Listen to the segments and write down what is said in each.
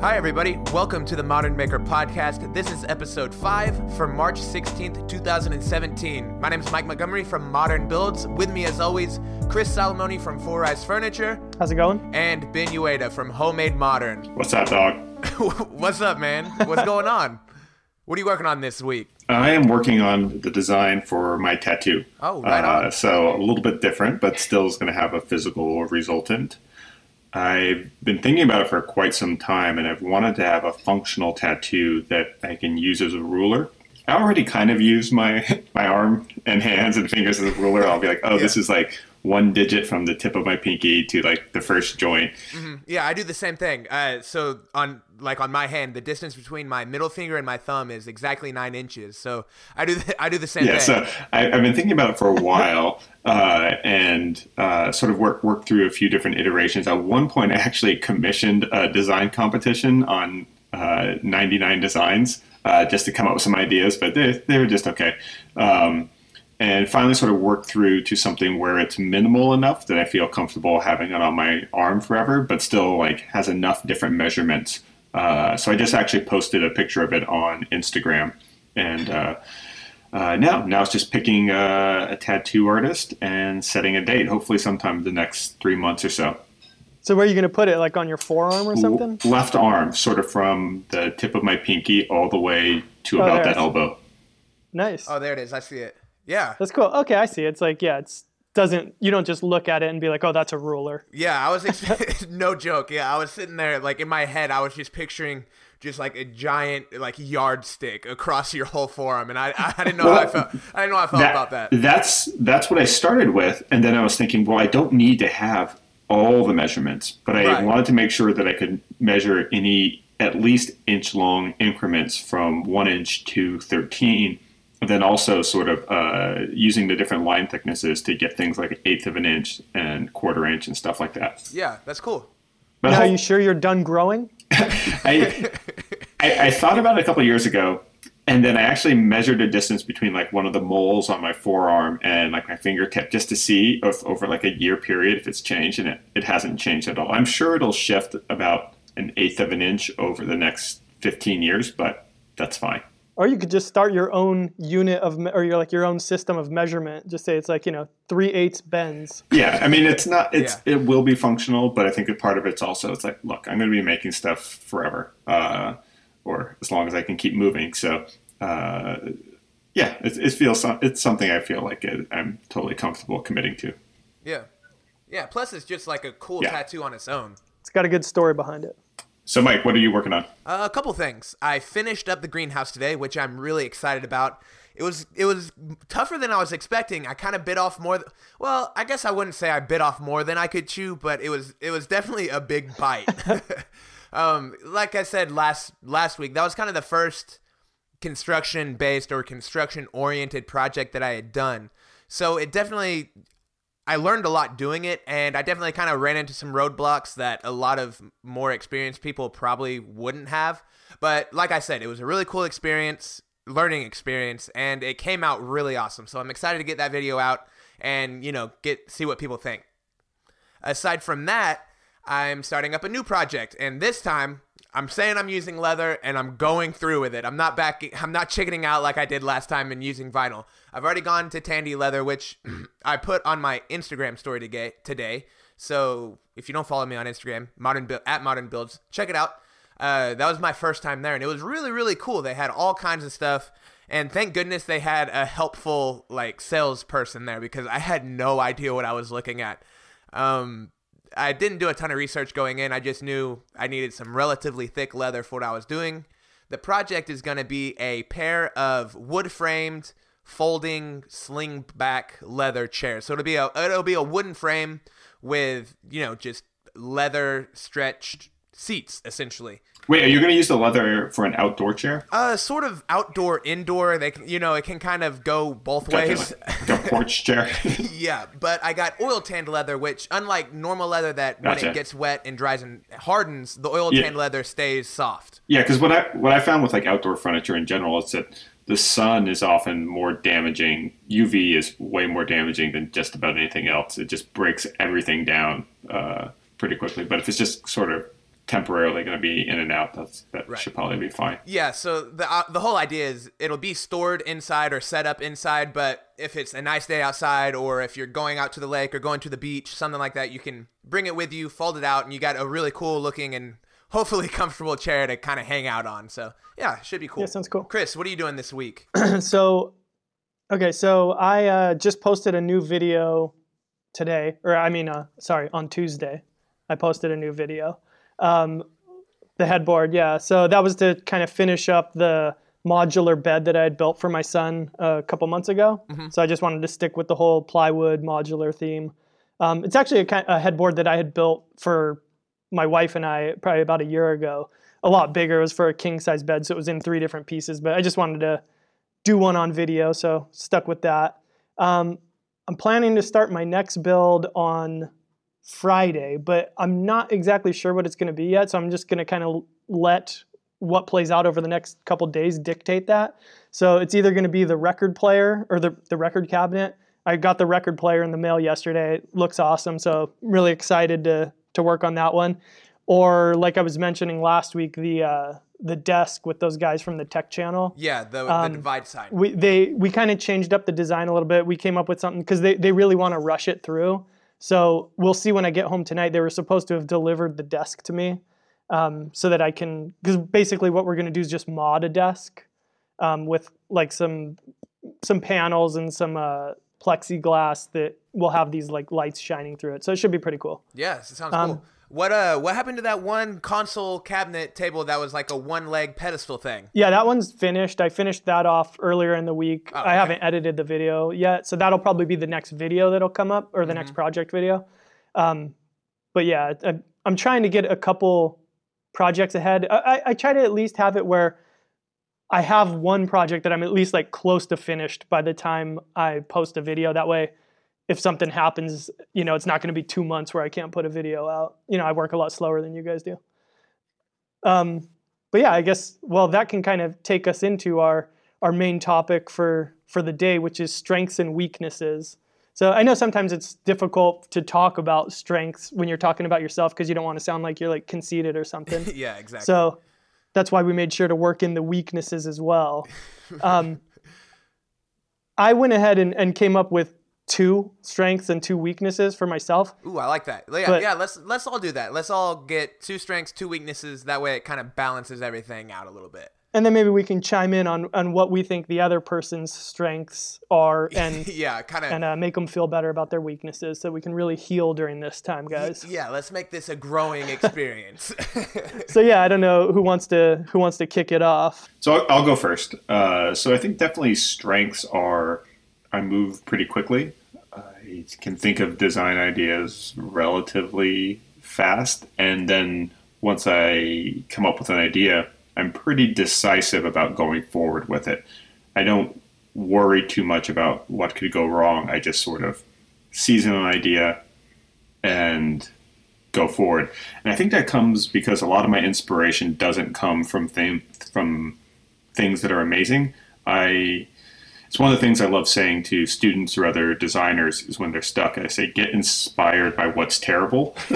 Hi, everybody. Welcome to the Modern Maker Podcast. This is episode 5 for March 16th, 2017. My name is Mike Montgomery from Modern Builds. With me, as always, Chris Salomone from Four Eyes Furniture How's it going? and Ben Uyeda from Homemade Modern. What's up, dog? What's up, man? What's going on? What are you working on this week? I am working on the design for my tattoo. Oh, right uh, on. So a little bit different, but still is going to have a physical resultant. I've been thinking about it for quite some time, and I've wanted to have a functional tattoo that I can use as a ruler. I already kind of use my my arm and hands and fingers as a ruler. I'll be like, oh, this is like one digit from the tip of my pinky to like the first joint. Yeah, I do the same thing. Uh, so on like on my hand, the distance between my middle finger and my thumb is exactly nine inches. So I do the, I do the same Yeah, thing. so I, I've been thinking about it for a while, uh, and uh, sort of work work through a few different iterations. At one point, I actually commissioned a design competition on uh, 99 designs uh, just to come up with some ideas, but they they were just okay. Um, and finally, sort of work through to something where it's minimal enough that I feel comfortable having it on my arm forever, but still like has enough different measurements. Uh, so I just actually posted a picture of it on Instagram, and uh, uh, now, now it's just picking uh, a tattoo artist and setting a date. Hopefully, sometime in the next three months or so. So where are you going to put it? Like on your forearm or something? Left arm, sort of from the tip of my pinky all the way to Oh, about there. the elbow. Nice. oh, there it is. I see it. Yeah. That's cool. Okay, I see. It's like yeah, it's doesn't you don't just look at it and be like, oh, that's a ruler. Yeah, I was ex- no joke. Yeah, I was sitting there like in my head, I was just picturing just like a giant like yardstick across your whole forearm, and I I didn't know how I felt. I didn't know how I felt about that. That's that's what I started with, and then I was thinking, well, I don't need to have all the measurements, but I Right. wanted to make sure that I could measure any at least inch long increments from one inch to thirteen. And then also sort of uh, using the different line thicknesses to get things like an eighth of an inch and quarter inch and stuff like that. Yeah, that's cool. But Now, I- are you sure you're done growing? I, I, I thought about it a couple of years ago, and then I actually measured the distance between like one of the moles on my forearm and like my fingertip just to see if over like a year period if it's changed, and it, it hasn't changed at all. I'm sure it'll shift about an eighth of an inch over the next 15 years, but that's fine. Or you could just start your own unit of, me- or you're like your own system of measurement. Just say it's like you know three eighths bends. Yeah, I mean it's not it's Yeah. it will be functional, but I think that part of it's also it's like look, I'm going to be making stuff forever, uh, or as long as I can keep moving. So uh, yeah, it, it feels it's something I feel like it, I'm totally comfortable committing to. Yeah, yeah. Plus, it's just like a cool Yeah. tattoo on its own. It's got a good story behind it. So Mike, what are you working on? Uh, a couple things. I finished up the greenhouse today, which I'm really excited about. It was it was tougher than I was expecting. I kind of bit off more. Th- well, I guess I wouldn't say I bit off more than I could chew, but it was it was definitely a big bite. um, like I said last last week, that was kind of the first construction based or construction oriented project that I had done. So it definitely I learned a lot doing it, and I definitely kind of ran into some roadblocks that a lot of more experienced people probably wouldn't have. But like I said, it was a really cool experience, learning experience, and it came out really awesome. So I'm excited to get that video out and you know get see what people think. Aside from that, I'm starting up a new project, and this time I'm saying I'm using leather and I'm going through with it. I'm not back. I'm not chickening out like I did last time and using vinyl. I've already gone to Tandy Leather, which I put on my Instagram story today. Today, so if you don't follow me on Instagram, modern Build- at Modern Builds, check it out. Uh, that was my first time there, and it was really really cool. They had all kinds of stuff, and thank goodness they had a helpful like salesperson there because I had no idea what I was looking at. Um, I didn't do a ton of research going in. I just knew I needed some relatively thick leather for what I was doing. The project is going to be a pair of wood framed folding sling back leather chairs. So it'll be a it'll be a wooden frame with, you know, just leather stretched seats essentially. Wait, are you going to use the leather for an outdoor chair? Uh sort of outdoor indoor. They can, you know, it can kind of go both Gotcha, ways. like, like a porch chair. Yeah, but I got oil tanned leather, which unlike normal leather that when it gets wet and dries and hardens, the oil Yeah. tanned leather stays soft. Yeah, because what I what I found with like outdoor furniture in general is that the sun is often more damaging. UV is way more damaging than just about anything else. It just breaks everything down uh, pretty quickly. But if it's just sort of temporarily going to be in and out, that's that Right. should probably be fine. Yeah, so the uh, the whole idea is it'll be stored inside or set up inside, but if it's a nice day outside or if you're going out to the lake or going to the beach, something like that, you can bring it with you, fold it out, and you got a really cool looking and hopefully comfortable chair to kind of hang out on. So yeah, should be cool. Yeah, sounds cool. Chris, what are you doing this week? so okay so i uh, just posted a new video today or i mean uh, sorry on tuesday i posted a new video um, the headboard yeah. So that was to kind of finish up the modular bed that i had built for my son a couple months ago. So i just wanted to stick with the whole plywood modular theme. Um, it's actually a, a headboard that i had built for my wife and i probably about a year ago. A lot bigger. It was for a king size bed so it was in three different pieces but i just wanted to do one on video, so stuck with that. Um, I'm planning to start my next build on Friday, but I'm not exactly sure what it's going to be yet. So I'm just going to kind of let what plays out over the next couple days dictate that. So it's either going to be the record player or the, the record cabinet. I got the record player in the mail yesterday. It looks awesome, so really excited to to work on that one. Or like I was mentioning last week, the uh, the desk with those guys from the tech channel Yeah, the, Um, the divide sign. we they we kind of changed up the design a little bit. We came up with something because they, they really want to rush it through. So we'll see when I get home tonight. They were supposed to have delivered the desk to me, um, so that I can because basically what we're gonna do is just mod a desk um, with like some some panels and some uh, plexiglass that will have these like lights shining through it. So it should be pretty cool. Yes, it sounds Um, cool. What uh what happened to that one console cabinet table that was like a one leg pedestal thing? Yeah, that one's finished. I finished that off earlier in the week. Oh, I haven't edited the video yet, so that'll probably be the next video that'll come up or the Mm-hmm. next project video. Um, but yeah, I, I'm trying to get a couple projects ahead. I, I try to at least have it where I have one project that I'm at least like close to finished by the time I post a video. That way, if something happens, you know, it's not going to be two months where I can't put a video out. You know, I work a lot slower than you guys do. Um, but yeah, I guess well that can kind of take us into our our main topic for for the day, which is strengths and weaknesses. So I know sometimes it's difficult to talk about strengths when you're talking about yourself because you don't want to sound like you're like conceited or something. yeah, exactly. So that's why we made sure to work in the weaknesses as well. Um, I went ahead and, and came up with two strengths and two weaknesses for myself. Ooh, I like that. Yeah, But- yeah. Let's let's all do that. Let's all get two strengths, two weaknesses. That way, it kind of balances everything out a little bit. And then maybe we can chime in on, on what we think the other person's strengths are and yeah, kind of. and uh, make them feel better about their weaknesses so we can really heal during this time, guys. yeah, let's make this a growing experience. So yeah, I don't know who wants to who wants to kick it off. So I'll, I'll go first. Uh, so I think definitely strengths are I move pretty quickly. I can think of design ideas relatively fast, and then once I come up with an idea, I'm pretty decisive about going forward with it. I don't worry too much about what could go wrong. I just sort of seize an idea and go forward. And I think that comes because a lot of my inspiration doesn't come from from things that are amazing. I it's one of the things I love saying to students or other designers is when they're stuck. I say get inspired by what's terrible,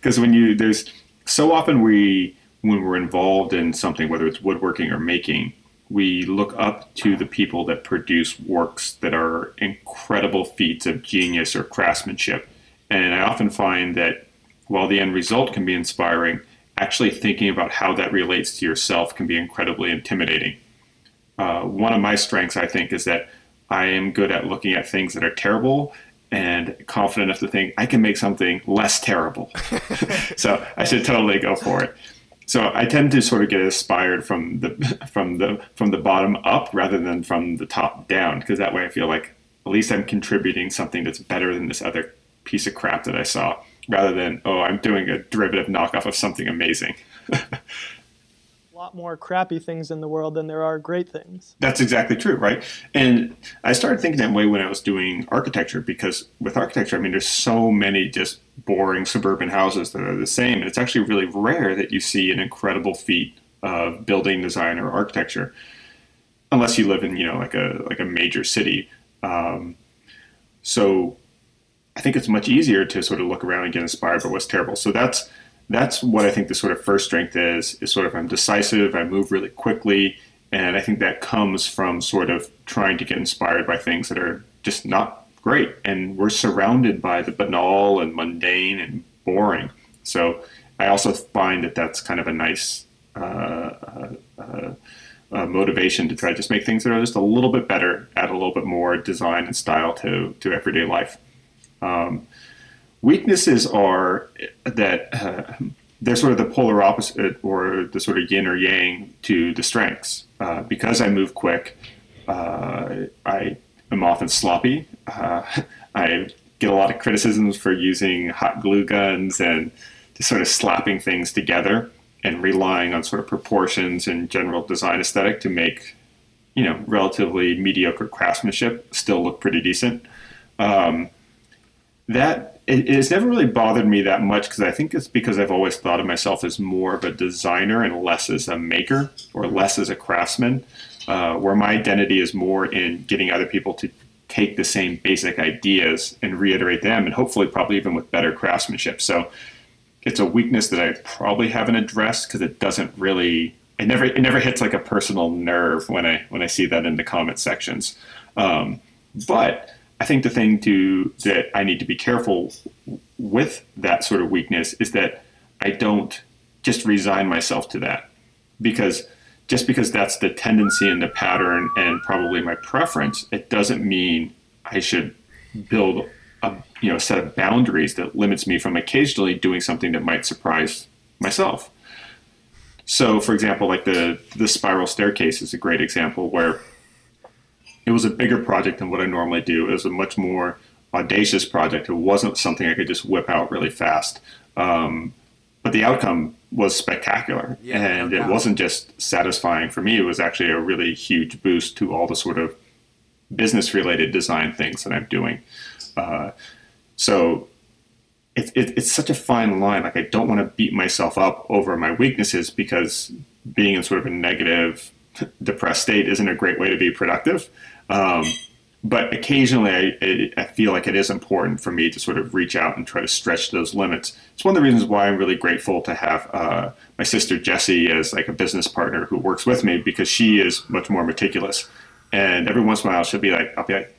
because when you there's so often we when we're involved in something, whether it's woodworking or making, we look up to the people that produce works that are incredible feats of genius or craftsmanship. And I often find that while the end result can be inspiring, actually thinking about how that relates to yourself can be incredibly intimidating. Uh, one of my strengths, I think, is that I am good at looking at things that are terrible and confident enough to think I can make something less terrible. so I should totally go for it. So I tend to sort of get inspired from the from the from the bottom up rather than from the top down because that way I feel like at least I'm contributing something that's better than this other piece of crap that I saw rather than oh I'm doing a derivative knockoff of something amazing. Lot more crappy things in the world than there are great things. That's exactly true, right? And I started thinking that way when I was doing architecture because with architecture, I mean, there's so many just boring suburban houses that are the same. And it's actually really rare that you see an incredible feat of building design or architecture, unless you live in, you know, like a like a major city. Um, so I think it's much easier to sort of look around and get inspired by what's terrible. So that's that's what I think the sort of first strength is. Is sort of I'm decisive. I move really quickly, and I think that comes from sort of trying to get inspired by things that are just not great. And we're surrounded by the banal and mundane and boring. So I also find that that's kind of a nice uh, uh, uh, uh, motivation to try to just make things that are just a little bit better, add a little bit more design and style to, to everyday life. Um, weaknesses are that uh, they're sort of the polar opposite or the sort of yin or yang to the strengths. Uh, because I move quick, I am often sloppy. I get a lot of criticisms for using hot glue guns and just sort of slapping things together and relying on sort of proportions and general design aesthetic to make, you know, relatively mediocre craftsmanship still look pretty decent. Um, that it, it, has never really bothered me that much because I think it's because I've always thought of myself as more of a designer and less as a maker or less as a craftsman, uh, where my identity is more in getting other people to take the same basic ideas and reiterate them, and hopefully, probably even with better craftsmanship. So it's a weakness that I probably haven't addressed because it doesn't really it never it never hits like a personal nerve when I when I see that in the comment sections. Um, but I think the thing to that I need to be careful with that sort of weakness is that I don't just resign myself to that because just because that's the tendency and the pattern and probably my preference, it doesn't mean I should build a you know set of boundaries that limits me from occasionally doing something that might surprise myself. So, for example, like the the spiral staircase is a great example where it was a bigger project than what I normally do. It was a much more audacious project. It wasn't something I could just whip out really fast. Um, but the outcome was spectacular, yeah, and no it wasn't just satisfying for me. It was actually a really huge boost to all the sort of business related design things that I'm doing. Uh, so it, it, it's such a fine line. Like I don't want to beat myself up over my weaknesses because being in sort of a negative, depressed state isn't a great way to be productive. Um, but occasionally, I, I, feel like it is important for me to sort of reach out and try to stretch those limits. It's one of the reasons why I'm really grateful to have uh, my sister Jessie as like a business partner who works with me because she is much more meticulous. And every once in a while, she'll be like, "I'll be like,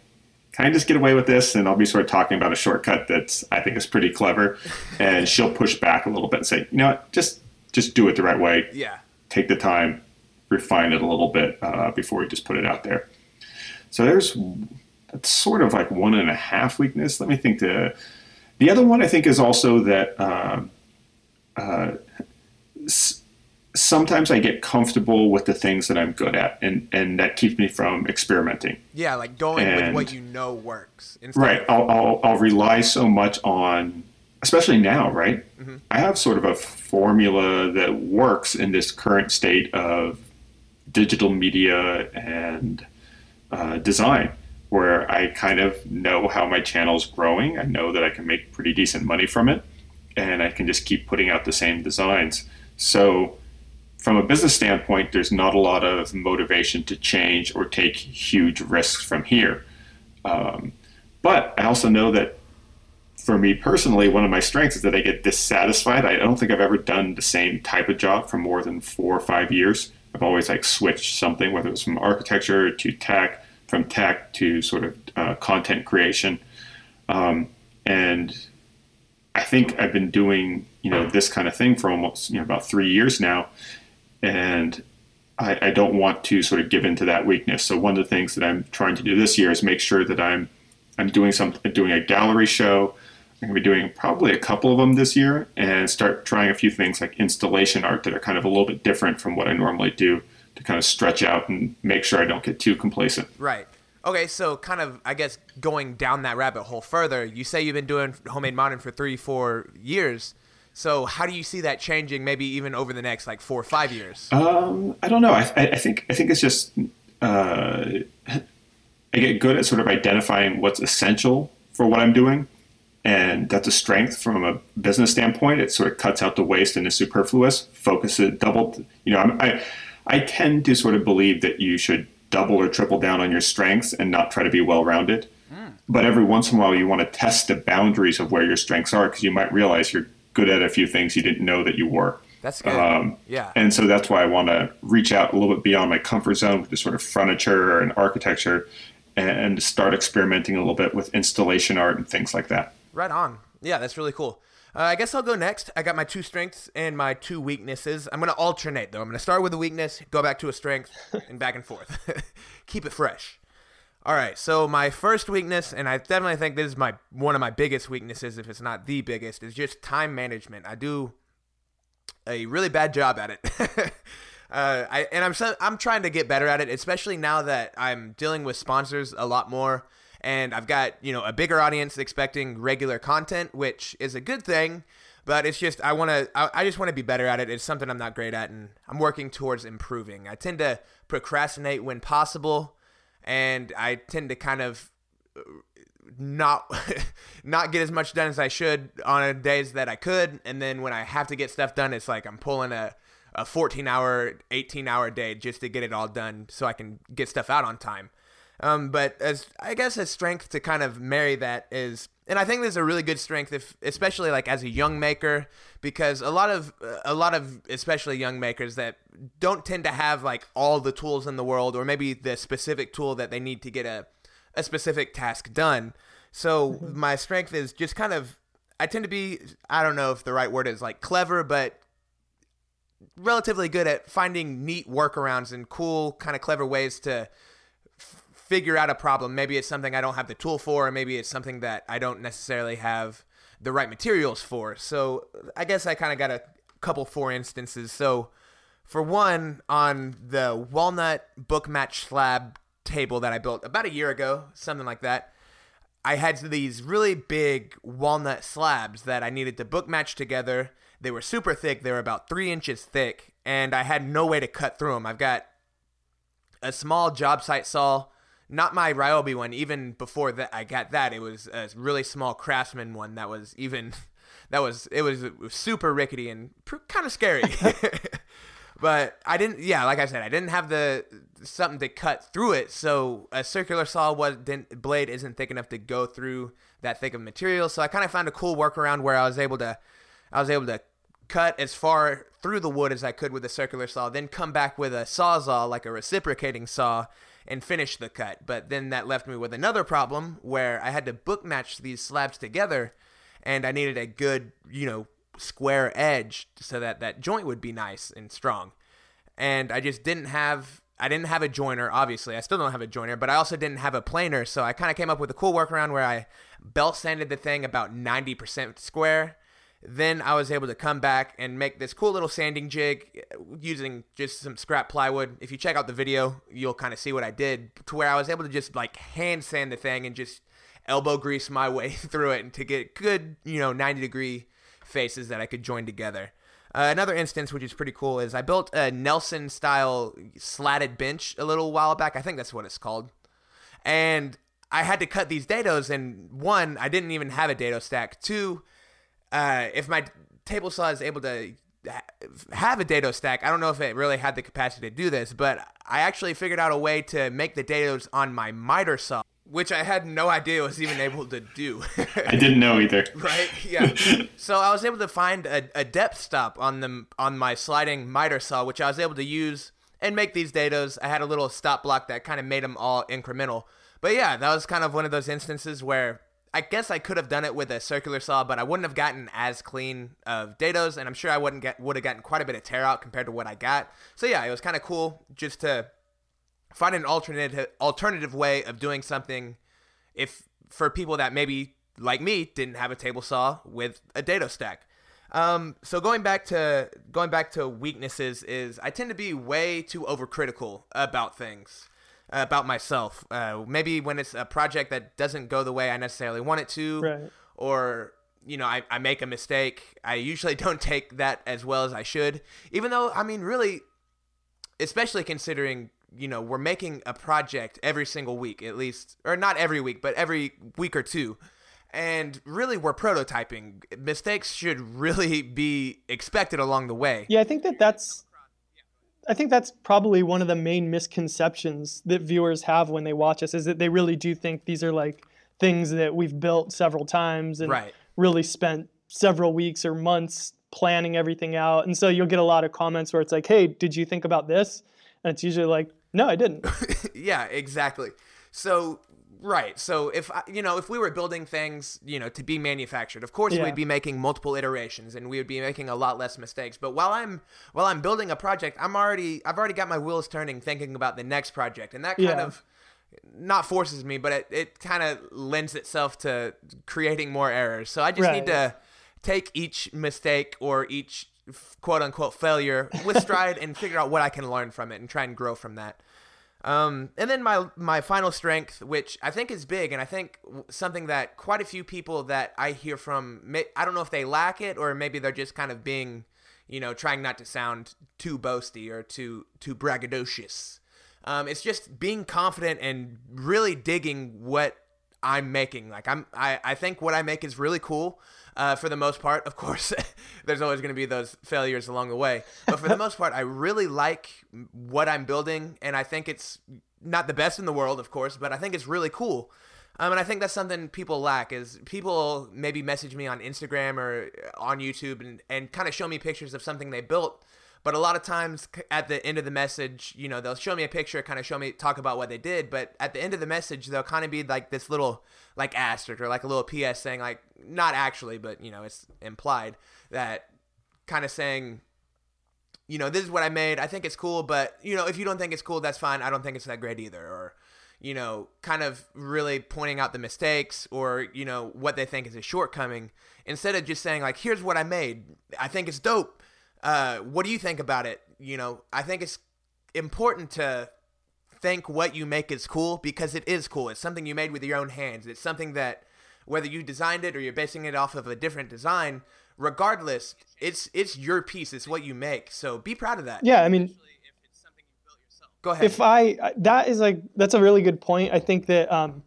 can I just get away with this? And I'll be sort of talking about a shortcut that's I think is pretty clever, and she'll push back a little bit and say, you know what, just just do it the right way. Yeah. Take the time, refine it a little bit uh, before you just put it out there. So there's that's sort of like one and a half weakness. Let me think. The the other one I think is also that. Uh, uh, sometimes I get comfortable with the things that I'm good at, and and that keeps me from experimenting. Yeah, like going and, with what you know works. Right. Of- I'll, I'll, I'll rely so much on, especially now. Right. Mm-hmm. I have sort of a formula that works in this current state of digital media and uh, design, where I kind of know how my channel is growing. I know that I can make pretty decent money from it, and I can just keep putting out the same designs. So from a business standpoint, there's not a lot of motivation to change or take huge risks from here. Um, but I also know that for me personally, one of my strengths is that I get dissatisfied. I don't think I've ever done the same type of job for more than four or five years. I've always like switched something, whether it was from architecture to tech, from tech to sort of uh, content creation. Um, and I think I've been doing, you know, this kind of thing for almost, you know, about three years now and I, I, don't want to sort of give into that weakness. So one of the things that I'm trying to do this year is make sure that I'm I'm doing something, doing a gallery show. I'm going to be doing probably a couple of them this year, and start trying a few things like installation art that are kind of a little bit different from what I normally do to kind of stretch out and make sure I don't get too complacent. Right. Okay, so kind of, I guess, going down that rabbit hole further, you say you've been doing homemade modern for three, four years. So how do you see that changing, maybe even over the next like four or five years? Um, I don't know. I, I, think I think it's just uh, I get good at sort of identifying what's essential for what I'm doing, and that's a strength from a business standpoint. It sort of cuts out the waste and the superfluous. Focus it double. You know, I'm, I I tend to sort of believe that you should double or triple down on your strengths and not try to be well rounded. Mm. But every once in a while, you want to test the boundaries of where your strengths are because you might realize you're good at a few things you didn't know that you were. That's good. Um, yeah. And so that's why I want to reach out a little bit beyond my comfort zone with the sort of furniture and architecture and start experimenting a little bit with installation art and things like that. Right on. Yeah, that's really cool. Uh, I guess I'll go next. I got my two strengths and my two weaknesses. I'm going to alternate, though. I'm going to start with a weakness, go back to a strength, and back and forth. Keep it fresh. All right, so my first weakness, and I definitely think this is my one of my biggest weaknesses, if it's not the biggest, is just time management. I do a really bad job at it. uh, I and I'm I'm trying to get better at it, especially now that I'm dealing with sponsors a lot more, and I've got you know a bigger audience expecting regular content, which is a good thing. But it's just I want to I, I just want to be better at it. It's something I'm not great at, and I'm working towards improving. I tend to procrastinate when possible, and I tend to kind of uh, not not get as much done as I should on days that I could, and then when I have to get stuff done, it's like I'm pulling a a 14 hour, 18 hour day just to get it all done so I can get stuff out on time. Um, but as I guess a strength to kind of marry that is, and I think there's a really good strength if, especially like as a young maker, because a lot of a lot of especially young makers that don't tend to have like all the tools in the world, or maybe the specific tool that they need to get a a specific task done. So my strength is just kind of I tend to be I don't know if the right word is like clever, but relatively good at finding neat workarounds and cool kind of clever ways to figure out a problem. Maybe it's something I don't have the tool for, or maybe it's something that I don't necessarily have the right materials for. So I guess I kind of got a couple four instances. So for one, on the walnut book match slab table that I built about a year ago, something like that. I had these really big walnut slabs that I needed to book match together. They were super thick, they were about three inches thick, and I had no way to cut through them. I've got a small job site saw, not my Ryobi one. Even before that, I got that. It was a really small Craftsman one that was even, that was, it was, it was super rickety and kind of scary. but I didn't. Yeah, like I said, I didn't have the something to cut through it. So a circular saw was didn't, blade isn't thick enough to go through that thick of material. So I kind of found a cool workaround where I was able to, I was able to cut as far through the wood as I could with a circular saw, then come back with a sawzall like a reciprocating saw and finish the cut. But then that left me with another problem where I had to book match these slabs together, and I needed a good, you know, square edge so that that joint would be nice and strong. And I just didn't have I didn't have a joiner, obviously. I still don't have a joiner, but I also didn't have a planer. So I kind of came up with a cool workaround where I belt sanded the thing about 90% square. Then I was able to come back and make this cool little sanding jig using just some scrap plywood. If you check out the video, you'll kind of see what I did to where I was able to just like hand sand the thing and just elbow grease my way through it and to get good, you know, 90 degree faces that I could join together. Uh, another instance, which is pretty cool, is I built a Nelson style slatted bench a little while back. I think that's what it's called. And I had to cut these dados, and one, I didn't even have a dado stack. Two, uh, if my table saw is able to have a dado stack, I don't know if it really had the capacity to do this, but I actually figured out a way to make the dados on my miter saw which I had no idea was even able to do. I didn't know either. Right? Yeah. so I was able to find a, a depth stop on them on my sliding miter saw, which I was able to use and make these dados. I had a little stop block that kind of made them all incremental. But yeah, that was kind of one of those instances where I guess I could have done it with a circular saw, but I wouldn't have gotten as clean of dados, and I'm sure I wouldn't get would have gotten quite a bit of tear out compared to what I got. So yeah, it was kind of cool just to find an alternative alternative way of doing something if for people that maybe like me didn't have a table saw with a dado stack um, so going back to going back to weaknesses is i tend to be way too overcritical about things about myself. Uh, maybe when it's a project that doesn't go the way i necessarily want it to Right. or you know I, I make a mistake i usually don't take that as well as i should. Even though i mean really especially considering you know we're making a project every single week at least or not every week but every week or two. And really we're prototyping. Mistakes should really be expected along the way. Yeah, I think that that's I think that's probably one of the main misconceptions that viewers have when they watch us is that they really do think these are like things that we've built several times and Right. really spent several weeks or months planning everything out. And so you'll get a lot of comments where it's like, "Hey, did you think about this?" And it's usually like, "No, I didn't." yeah, exactly. So Right. So if you know, if we were building things, you know, to be manufactured, of course yeah. we'd be making multiple iterations and we would be making a lot less mistakes. But while I'm while I'm building a project, I'm already I've already got my wheels turning thinking about the next project. And that kind yeah. of not forces me, but it, it kind of lends itself to creating more errors. So I just right. need to take each mistake or each quote unquote failure with stride and figure out what I can learn from it and try and grow from that. Um, and then my my final strength, which I think is big, and I think something that quite a few people that I hear from, I don't know if they lack it or maybe they're just kind of being, you know, trying not to sound too boasty or too too braggadocious. Um, it's just being confident and really digging what I'm making. Like I'm, I, I think what I make is really cool uh, for the most part. Of course, there's always going to be those failures along the way, but for the most part, I really like what I'm building, and I think it's not the best in the world, of course, but I think it's really cool. Um, and I think that's something people lack is people maybe message me on Instagram or on YouTube and, and kind of show me pictures of something they built but a lot of times at the end of the message, you know, they'll show me a picture, kind of show me, talk about what they did. But at the end of the message, they'll kind of be like this little, like asterisk or like a little PS saying, like, not actually, but, you know, it's implied that kind of saying, you know, this is what I made. I think it's cool, but, you know, if you don't think it's cool, that's fine. I don't think it's that great either. Or, you know, kind of really pointing out the mistakes or, you know, what they think is a shortcoming instead of just saying, like, here's what I made. I think it's dope uh, what do you think about it? You know, I think it's important to think what you make is cool because it is cool. It's something you made with your own hands. It's something that whether you designed it or you're basing it off of a different design, regardless, it's it's your piece. It's what you make. So be proud of that. Yeah, I mean Go ahead. If I that is like that's a really good point. I think that um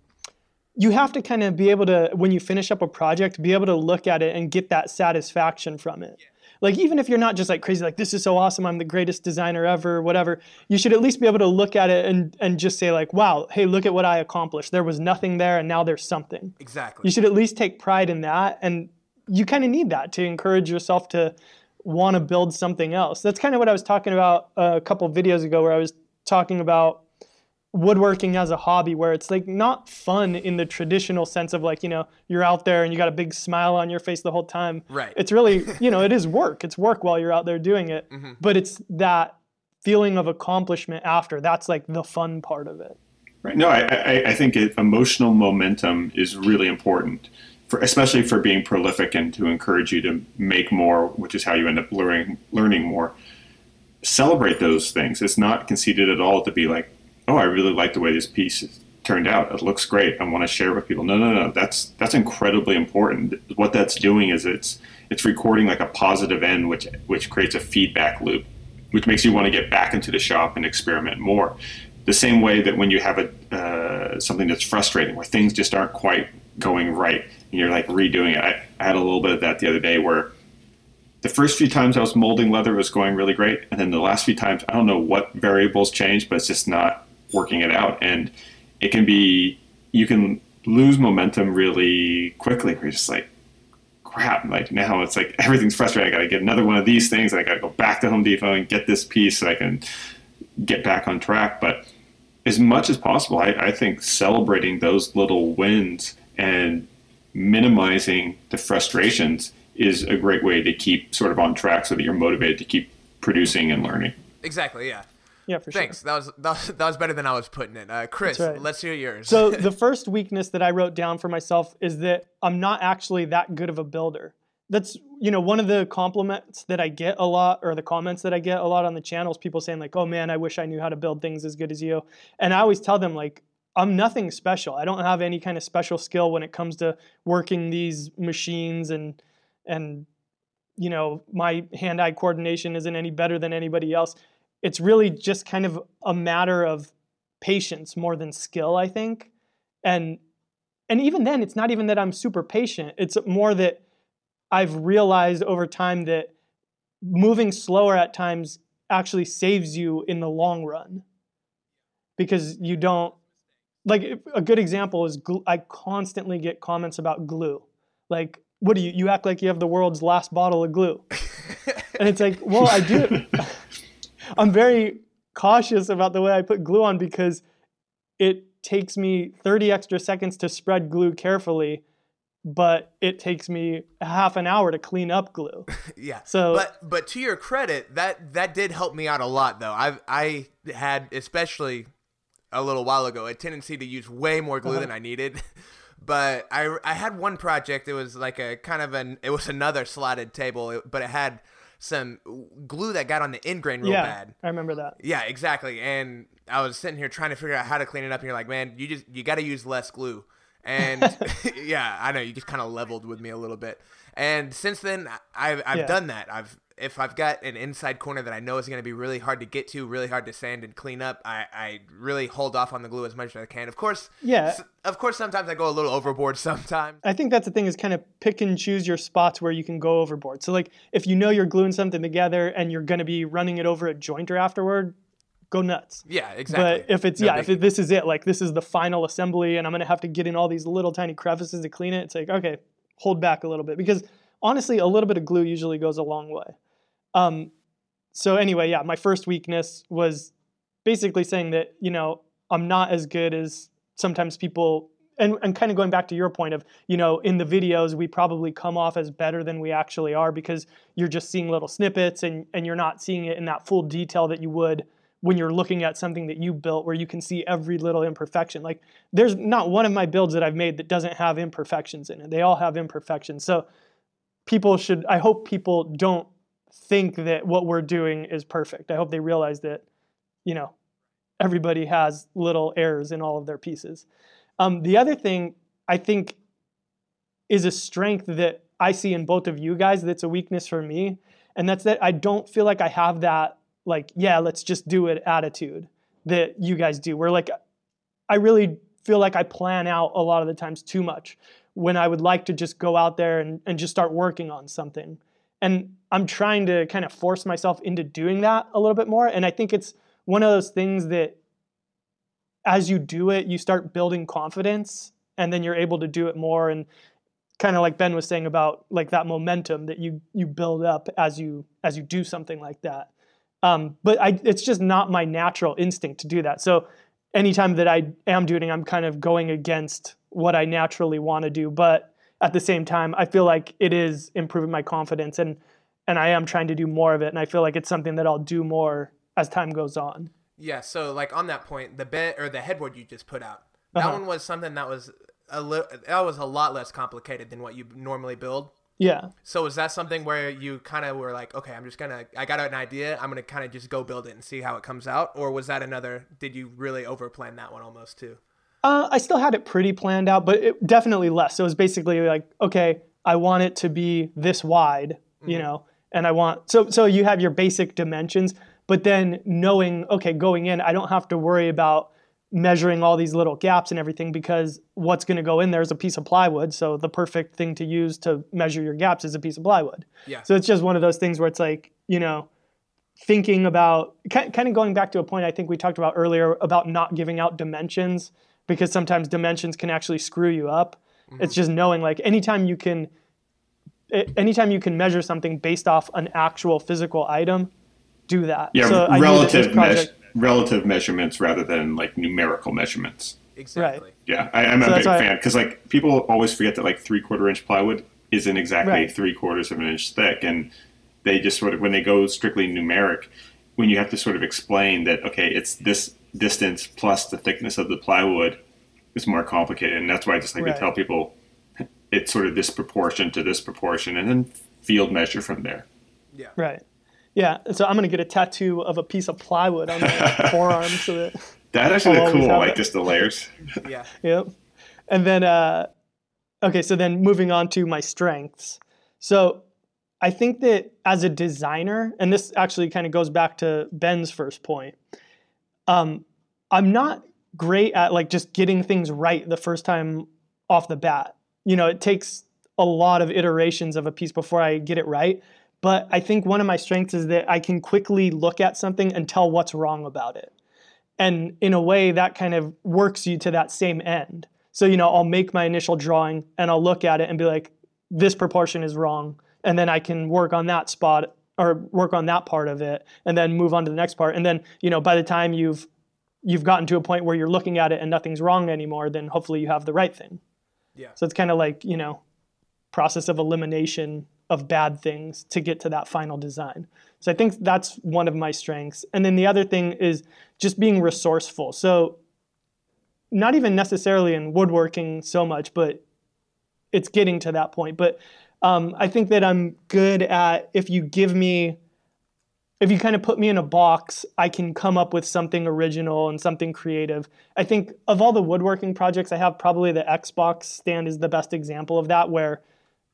you have to kind of be able to when you finish up a project be able to look at it and get that satisfaction from it. Yeah like even if you're not just like crazy like this is so awesome i'm the greatest designer ever whatever you should at least be able to look at it and and just say like wow hey look at what i accomplished. There was nothing there and now there's something. Exactly. You should at least take pride in that and you kind of need that to encourage yourself to want to build something else. That's kind of what i was talking about uh, a couple videos ago where i was talking about woodworking as a hobby where it's like not fun in the traditional sense of like you know you're out there and you got a big smile on your face the whole time. Right. It's really you know it is work. It's work while you're out there doing it. Mm-hmm. but it's that feeling of accomplishment after. That's like the fun part of it. Right. No i i, I think it, emotional momentum is really important for especially for being prolific and to encourage you to make more which is how you end up learning learning more. Celebrate those things. It's not conceited at all to be like oh, I really like the way this piece turned out. It looks great. I want to share it with people. No, no, no. That's that's incredibly important. What that's doing is it's it's recording like a positive end, which which creates a feedback loop, which makes you want to get back into the shop and experiment more. The same way that when you have a uh, something that's frustrating, where things just aren't quite going right, and you're like redoing it. I, I had a little bit of that the other day where the first few times I was molding leather was going really great, and then the last few times I don't know what variables changed, but it's just not working it out. And it can be, you can lose momentum really quickly. You're just like, crap, like now it's like everything's frustrating. I got to get another one of these things. I got to go back to Home Depot and get this piece so I can get back on track. But as much as possible, I, I think celebrating those little wins and minimizing the frustrations is a great way to keep sort of on track so that you're motivated to keep producing and learning. Exactly, yeah. Yeah, for Thanks. sure. That was, that was that was better than I was putting it. Uh, Chris, right. let's hear yours. so the first weakness that I wrote down for myself is that I'm not actually that good of a builder. That's you know one of the compliments that I get a lot, or the comments that I get a lot on the channels. People saying like, "Oh man, I wish I knew how to build things as good as you." And I always tell them like, I'm nothing special. I don't have any kind of special skill when it comes to working these machines and and you know my hand-eye coordination isn't any better than anybody else it's really just kind of a matter of patience more than skill, I think. And and even then it's not even that I'm super patient. It's more that I've realized over time that moving slower at times actually saves you in the long run. Because you don't like a good example is glue, I constantly get comments about glue. Like what do you you act like you have the world's last bottle of glue and it's like well i do i'm very cautious about the way i put glue on because it takes me 30 extra seconds to spread glue carefully but it takes me half an hour to clean up glue yeah. So- but but to your credit, that that did help me out a lot though. I've I had especially a little while ago a tendency to use way more glue uh-huh. than I needed. But I I had one project. It was like a kind of an it was another slotted table, but it had some glue that got on the end grain real yeah bad. i remember that Yeah, exactly. And I was sitting here trying to figure out how to clean it up, and you're like, man, you just you got to use less glue. And yeah, I know you just kind of leveled with me a little bit. And since then, I've I've Yeah. done that. I've if I've got an inside corner that I know is going to be really hard to get to, really hard to sand and clean up, I, I really hold off on the glue as much as I can. Of course, Yeah. of course, sometimes I go a little overboard. Sometimes, I think that's the thing is kind of pick and choose your spots where you can go overboard. So like if you know you're gluing something together and you're going to be running it over a jointer afterward, go nuts. yeah, exactly. But if it's No yeah, if it, this is it, like this is the final assembly, and I'm gonna have to get in all these little tiny crevices to clean it. It's like okay, hold back a little bit because honestly, a little bit of glue usually goes a long way. Um, so anyway, yeah, my first weakness was basically saying that you know I'm not as good as sometimes people. And, and kind of going back to your point of, you know, in the videos, we probably come off as better than we actually are because you're just seeing little snippets and, and you're not seeing it in that full detail that you would when you're looking at something that you built where you can see every little imperfection. Like there's not one of my builds that I've made that doesn't have imperfections in it. They all have imperfections. So people should I hope people don't think that what we're doing is perfect. I hope they realize that, you know, everybody has little errors in all of their pieces. Um, the other thing I think is a strength that I see in both of you guys that's a weakness for me. And that's that I don't feel like I have that, like, yeah, let's just do it attitude that you guys do. Where like, I really feel like I plan out a lot of the times too much when I would like to just go out there and, and just start working on something. And I'm trying to kind of force myself into doing that a little bit more. And I think it's one of those things that as you do it, you start building confidence and then you're able to do it more. And kind of like Ben was saying about like that momentum that you you build up as you as you do something like that. Um, but I, it's just not my natural instinct to do that. So anytime that I am doing, I'm kind of going against what I naturally want to do. But at the same time, I feel like it is improving my confidence, and and I am trying to do more of it. And I feel like it's something that I'll do more as time goes on. Yeah, so like on that point, the bed or the headboard you just put out, that Uh-huh. one was something that was a little that was a lot less complicated than what you normally build. Yeah. So was that something where you kind of were like, okay, I'm just gonna, I got an idea, I'm gonna kind of just go build it and see how it comes out, or was that another? Did you really overplan that one almost too? Uh, I still had it pretty planned out, but it, definitely less. So it was basically like, okay, I want it to be this wide, you know, and I want so so you have your basic dimensions, but then knowing, okay, going in, I don't have to worry about measuring all these little gaps and everything because what's going to go in there is a piece of plywood. So the perfect thing to use to measure your gaps is a piece of plywood. Yeah. So it's just one of those things where it's like, you know, thinking about kind of going back to a point I think we talked about earlier about not giving out dimensions because sometimes dimensions can actually screw you up. It's mm-hmm. just knowing like anytime you can anytime you can measure something based off an actual physical item, do that. Yeah, So I knew that this relative relative measurements rather than like numerical measurements. Exactly. Yeah, I, I'm So a that's big fan because like people always forget that like three quarter inch plywood isn't exactly Right. three quarters of an inch thick, and they just sort of when they go strictly numeric, when you have to sort of explain that okay, it's this distance plus the thickness of the plywood, is more complicated, and that's why I just like Right. to tell people it's sort of this proportion to this proportion, and then field measure from there. Yeah. Right. Yeah. So I'm gonna get a tattoo of a piece of plywood on my forearm so that That actually I'll look cool, like it. just the layers. Yeah. Yep. And then, uh, okay, so then moving on to my strengths. So I think that as a designer, and this actually kind of goes back to Ben's first point, um, I'm not great at like just getting things right the first time off the bat. You know, it takes a lot of iterations of a piece before I get it right. But I think one of my strengths is that I can quickly look at something and tell what's wrong about it and in a way that kind of works you to that same end so you know i'll make my initial drawing and i'll look at it and be like this proportion is wrong, and then I can work on that spot or work on that part of it, and then move on to the next part. And then you know by the time you've you've gotten to a point where you're looking at it and nothing's wrong anymore, then hopefully you have the right thing. Yeah. So it's kind of like you know process of elimination of bad things to get to that final design. So I think that's one of my strengths. And then the other thing is just being resourceful. So not even necessarily in woodworking so much, but it's getting to that point. But um, I think that I'm good at if you give me, if you kind of put me in a box, I can come up with something original and something creative. I think of all the woodworking projects I have, probably the Xbox stand is the best example of that, where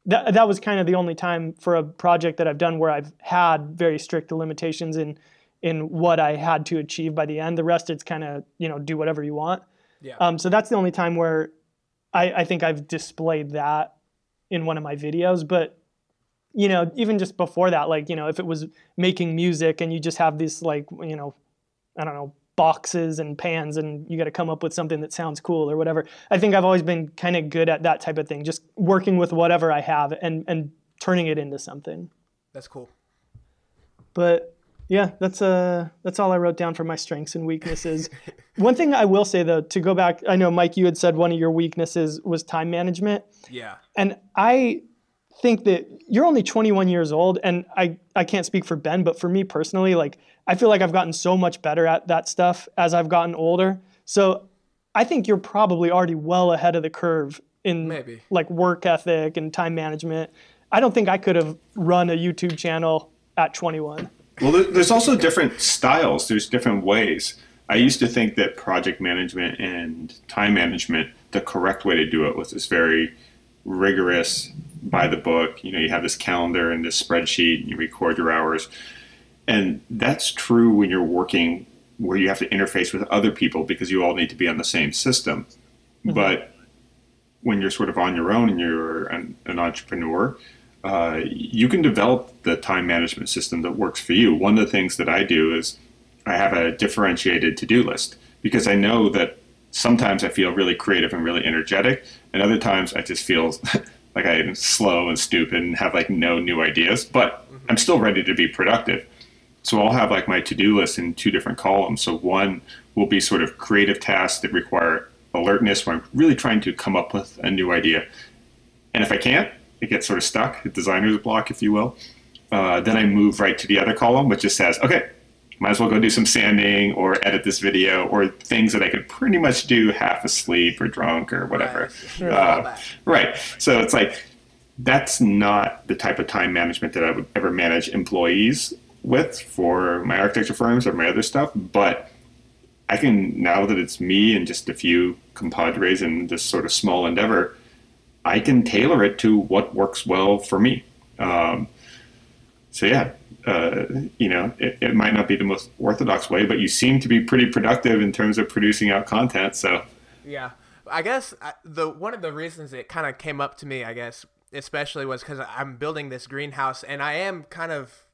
that, that was kind of the only time for a project that I've done where I've had very strict limitations in in what I had to achieve by the end. The rest, it's kind of you know do whatever you want. Yeah. Um, so that's the only time where I, I think I've displayed that in one of my videos. But you know, even just before that, like you know, if it was making music and you just have this like you know, I don't know, boxes and pans and you got to come up with something that sounds cool or whatever. I think I've always been kind of good at that type of thing, just working with whatever I have and and turning it into something. That's cool. But yeah, that's uh that's all I wrote down for my strengths and weaknesses. one thing I will say though, to go back, I know Mike, you had said one of your weaknesses was time management, Yeah. and I think that you're only 21 years old, and I I can't speak for Ben, but for me personally, like I feel like I've gotten so much better at that stuff as I've gotten older. So I think you're probably already well ahead of the curve in Maybe. like work ethic and time management. I don't think I could have run a YouTube channel at 21. Well, there's also different styles. There's different ways. I used to think that project management and time management, the correct way to do it was this very rigorous, by the book. You know, you have this calendar and this spreadsheet, and you record your hours. And that's true when you're working where you have to interface with other people because you all need to be on the same system. But when you're sort of on your own and you're an, an entrepreneur, uh, you can develop the time management system that works for you. One of the things that I do is I have a differentiated to do list because I know that sometimes I feel really creative and really energetic, and other times I just feel like I'm slow and stupid and have like no new ideas, but I'm still ready to be productive. So I'll have like my to do list in two different columns. So one will be sort of creative tasks that require alertness where I'm really trying to come up with a new idea. And if I can't, it gets sort of stuck, a designer's block, if you will. Uh, then I move right to the other column, which just says, okay, might as well go do some sanding or edit this video or things that I could pretty much do half asleep or drunk or whatever. Right. Uh, right. So it's like, that's not the type of time management that I would ever manage employees with for my architecture firms or my other stuff. But I can, now that it's me and just a few compadres in this sort of small endeavor, I can tailor it to what works well for me. Um, so yeah, uh, you know, it, it might not be the most orthodox way, but you seem to be pretty productive in terms of producing out content. So Yeah, I guess I, the one of the reasons it kind of came up to me, I guess, especially was because I'm building this greenhouse, and I am kind of,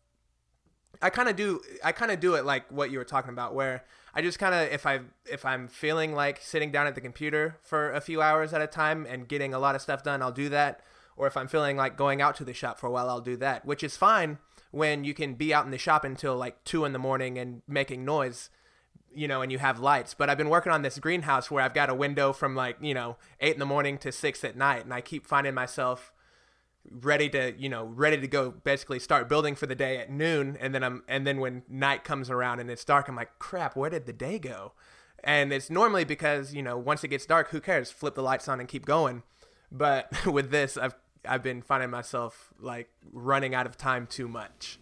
I kind of do, I kind of do it like what you were talking about, where I just kind of, if I if I'm feeling like sitting down at the computer for a few hours at a time and getting a lot of stuff done, I'll do that. Or if I'm feeling like going out to the shop for a while, I'll do that, which is fine when you can be out in the shop until like two in the morning and making noise you know, and you have lights. But I've been working on this greenhouse where I've got a window from like, you know, eight in the morning to six at night. And I keep finding myself ready to, you know, ready to go basically start building for the day at noon. And then I'm, and then when night comes around and it's dark, I'm like, crap, where did the day go? And it's normally because, you know, once it gets dark, who cares? Flip the lights on and keep going. But with this, I've, I've been finding myself like running out of time too much.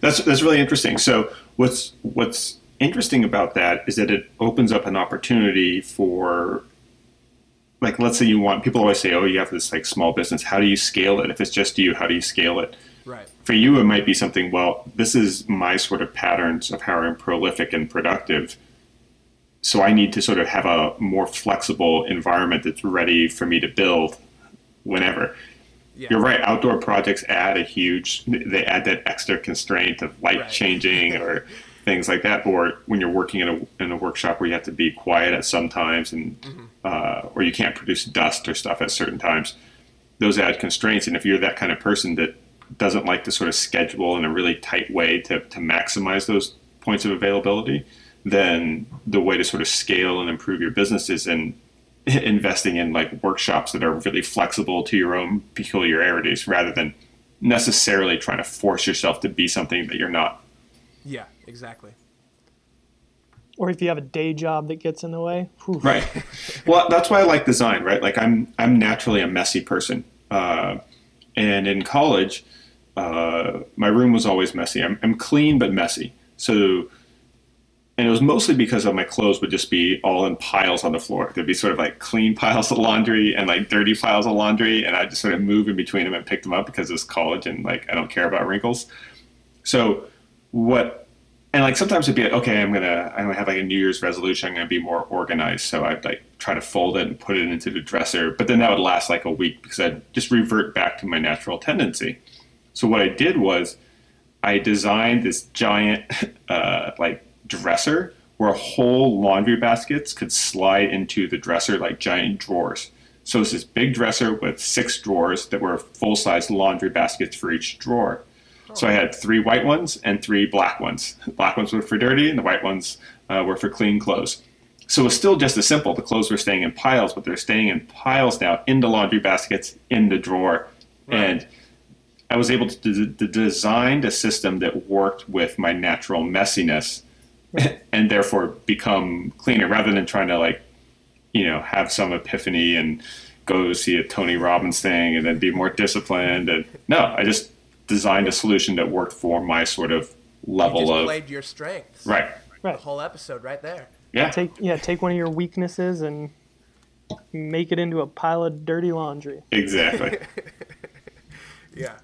That's that's really interesting. So what's what's interesting about that is that it opens up an opportunity for like let's say you want people always say, Oh, you have this like small business, how do you scale it? If it's just you, how do you scale it? Right. For you it might be something, well, this is my sort of patterns of how I'm prolific and productive. So I need to sort of have a more flexible environment that's ready for me to build whenever. Yeah. You're right. Outdoor projects add a huge. They add that extra constraint of light Right. changing or things like that. Or when you're working in a in a workshop where you have to be quiet at some times, and uh, or you can't produce dust or stuff at certain times. those add constraints. And if you're that kind of person that doesn't like to sort of schedule in a really tight way to, to maximize those points of availability, then the way to sort of scale and improve your business is in investing in like workshops that are really flexible to your own peculiarities rather than necessarily trying to force yourself to be something that you're not. Yeah, exactly. Or if you have a day job that gets in the way. Whew. Right. Well, that's why I like design, right? Like I'm I'm naturally a messy person. Uh, and in college, uh, my room was always messy. I'm, I'm clean but messy. So and it was mostly because of my clothes would just be all in piles on the floor. There'd be sort of like clean piles of laundry and like dirty piles of laundry, and I'd just sort of move in between them and pick them up because it's college and like I don't care about wrinkles. So what? And like sometimes it'd be like, okay, I'm gonna I'm gonna have like a New Year's resolution. I'm gonna be more organized. So I'd like try to fold it and put it into the dresser. But then that would last like a week because I'd just revert back to my natural tendency. So what I did was I designed this giant uh, like dresser where whole laundry baskets could slide into the dresser like giant drawers. So it's this big dresser with six drawers that were full size laundry baskets for each drawer. So I had three white ones and three black ones. The black ones were for dirty, and the white ones uh, were for clean clothes. So it was still just as simple. The clothes were staying in piles, but they're staying in piles now in the laundry baskets in the drawer. Right. And I was able to, to design a system that worked with my natural messiness and therefore become cleaner rather than trying to like you know have some epiphany and go see a Tony Robbins thing and then be more disciplined and no I just designed a solution that worked for my sort of level you just of played your strengths. Right. Right. The whole episode right there. Yeah. Take yeah take one of your weaknesses and make it into a pile of dirty laundry. Exactly. Yeah.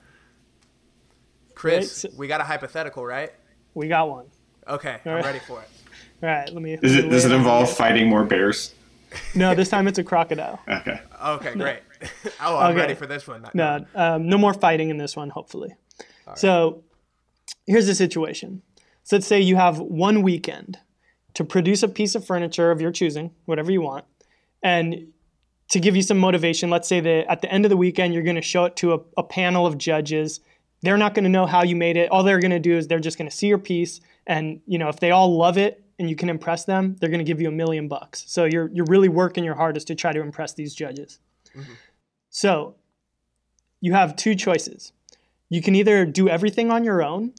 Chris Right, so- we got a hypothetical right? We got one okay I'm right. ready for it. All right let me does let it me does it involve fighting more bears? No this time it's a crocodile. Okay. Okay great. Oh I'm Okay. ready for this one. No um, no more fighting in this one hopefully. So here's the situation. So let's say you have one weekend to produce a piece of furniture of your choosing whatever you want and to give you some motivation let's say that at the end of the weekend you're going to show it to a, a panel of judges. They're not going to know how you made it. All they're going to do is they're just going to see your piece and you know if they all love it and you can impress them they're going to give you a million bucks. So you're you're really working your hardest to try to impress these judges. Mm-hmm. So you have two choices. You can either do everything on your own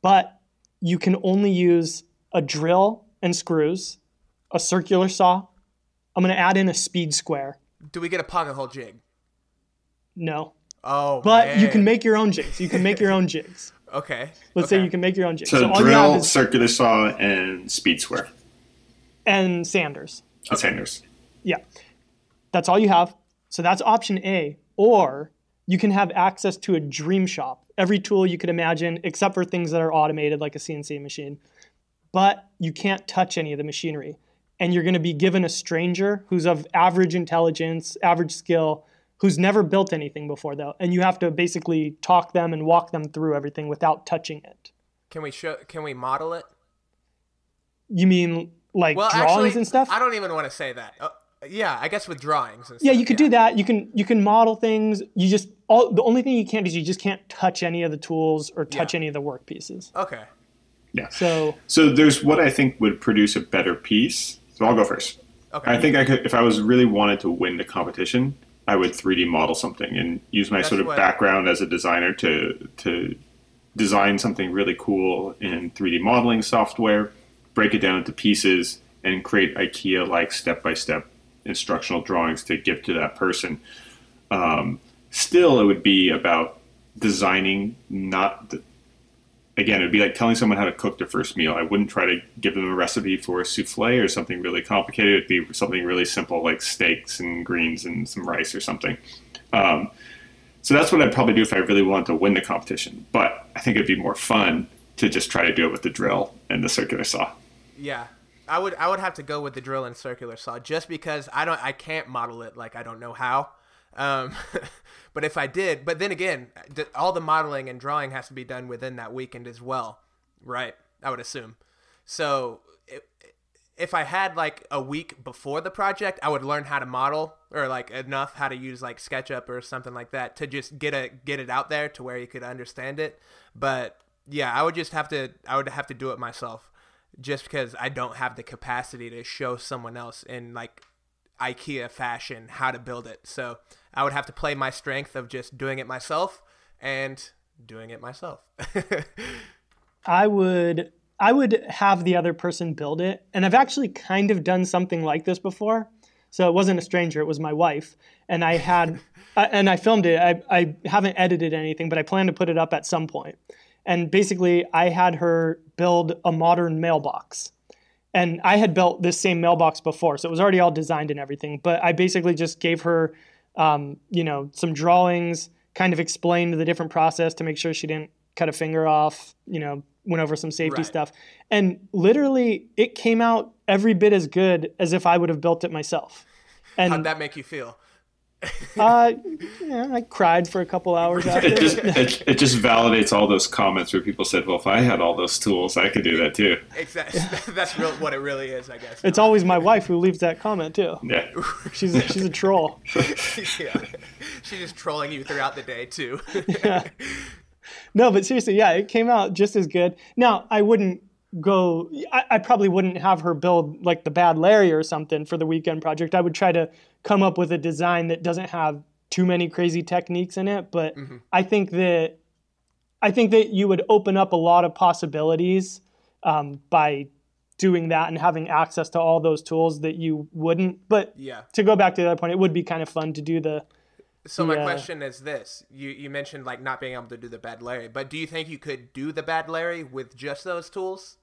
but you can only use a drill and screws a circular saw. I'm going to add in a speed square. Do we get a pocket hole jig? No. Oh but you can make your own jigs. You can make your own jigs okay let's okay. say you can make your own jigs so, all you have drill is circular saw and speed square and sanders and sanders Yeah. That's all you have. So that's option A. Or you can have access to a dream shop. Every tool you could imagine, except for things that are automated like a CNC machine. But you can't touch any of the machinery. And you're going to be given a stranger who's of average intelligence, average skill, who's never built anything before, though. And you have to basically talk them and walk them through everything without touching it. can we show can we model it You mean like well drawings actually and stuff? I don't even want to say that uh, yeah I guess with drawings and Yeah, stuff, you could do that. You can you can model things. You just all the only thing you can't do is you just can't touch any of the tools or touch Yeah. any of the work pieces. okay yeah So so there's what I think would produce a better piece so I'll go first okay I think I could, if I was really wanted to win the competition, I would 3D model something and use my That's sort of what- background as a designer to to design something really cool in 3D modeling software, break it down into pieces, and create IKEA-like step-by-step instructional drawings to give to that person. Um, still, it would be about designing not the, again, it would be like telling someone how to cook their first meal. I wouldn't try to give them a recipe for a souffle or something really complicated. It'd be something really simple like steaks and greens and some rice or something. Um, so that's what I'd probably do if I really wanted to win the competition. But I think it'd be more fun to just try to do it with the drill and the circular saw. Yeah. I would I would have to go with the drill and circular saw just because I don't I can't model it like I don't know how. Um, but if I did, but then again, all the modeling and drawing has to be done within that weekend as well, right? I would assume. So if I had like a week before the project, I would learn how to model or like enough how to use like SketchUp or something like that to just get a get it out there to where you could understand it. But yeah, I would just have to I would have to do it myself just because I don't have the capacity to show someone else in like IKEA fashion how to build it. So I would have to play my strength of just doing it myself and doing it myself. I would I would have the other person build it. And I've actually kind of done something like this before. So it wasn't a stranger, it was my wife. And I had and I filmed it. I, I haven't edited anything, but I plan to put it up at some point. And basically I had her build a modern mailbox. And I had built this same mailbox before, so it was already all designed and everything. But I basically just gave her um, you know, some drawings, kind of explained the different process to make sure she didn't cut a finger off, you know, went over some safety Right. stuff. And literally it came out every bit as good as if I would have built it myself. And How'd that make you feel? uh, yeah, I cried for a couple hours after. It just it, it just validates all those comments where people said, "Well, if I had all those tools, I could do that too." Exactly. That's real, what it really is, I guess. It's always my wife who leaves that comment too. Yeah. She's a, she's a troll. yeah. She's just trolling you throughout the day too. yeah. No, but seriously, yeah, it came out just as good. Now, I wouldn't go, I, I probably wouldn't have her build like the Bad Larry or something for the weekend project. I would try to come up with a design that doesn't have too many crazy techniques in it. But I think that I think that you would open up a lot of possibilities um, by doing that and having access to all those tools that you wouldn't. But yeah. to go back to the other point, it would be kind of fun to do the So my Yeah. question is this: you you mentioned like not being able to do the bad Larry, but do you think you could do the bad Larry with just those tools?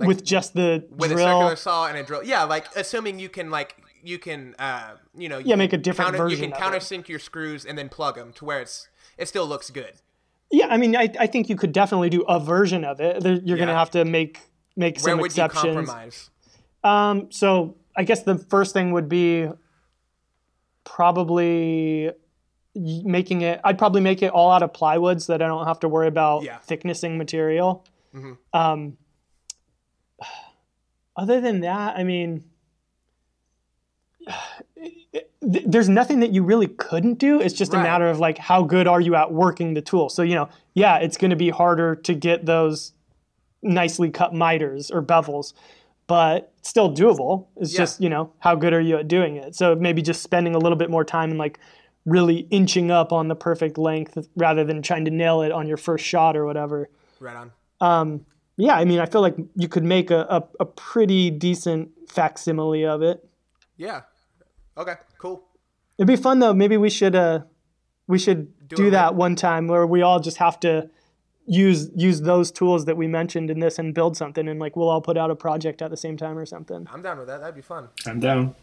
Like, with just the with a circular saw and a drill. Yeah, like assuming you can like you can uh you know you Yeah, can make a different counter, version You can it. countersink your screws and then plug them to where it's it still looks good. Yeah, I mean, I, I think you could definitely do a version of it. You're going to have to make make Where some would you exceptions. compromise? Um, so I guess the first thing would be probably making it. I'd probably make it all out of plywood so that I don't have to worry about Yeah. thicknessing material. Mhm. Um, other than that, I mean. There's nothing that you really couldn't do. It's just a matter of like how good are you at working the tool. So you know, yeah, it's going to be harder to get those nicely cut miters or bevels, but still doable. It's Yeah. just, you know, how good are you at doing it? So maybe just spending a little bit more time and like really inching up on the perfect length rather than trying to nail it on your first shot or whatever. Right on. Um, yeah, I mean, I feel like you could make a, a, a pretty decent facsimile of it. Yeah. Okay. Cool. It'd be fun though. Maybe we should uh, we should Do do, that with- one time where we all just have to use use those tools that we mentioned in this and build something, and like we'll all put out a project at the same time or something. I'm down with that. That'd be fun. I'm down.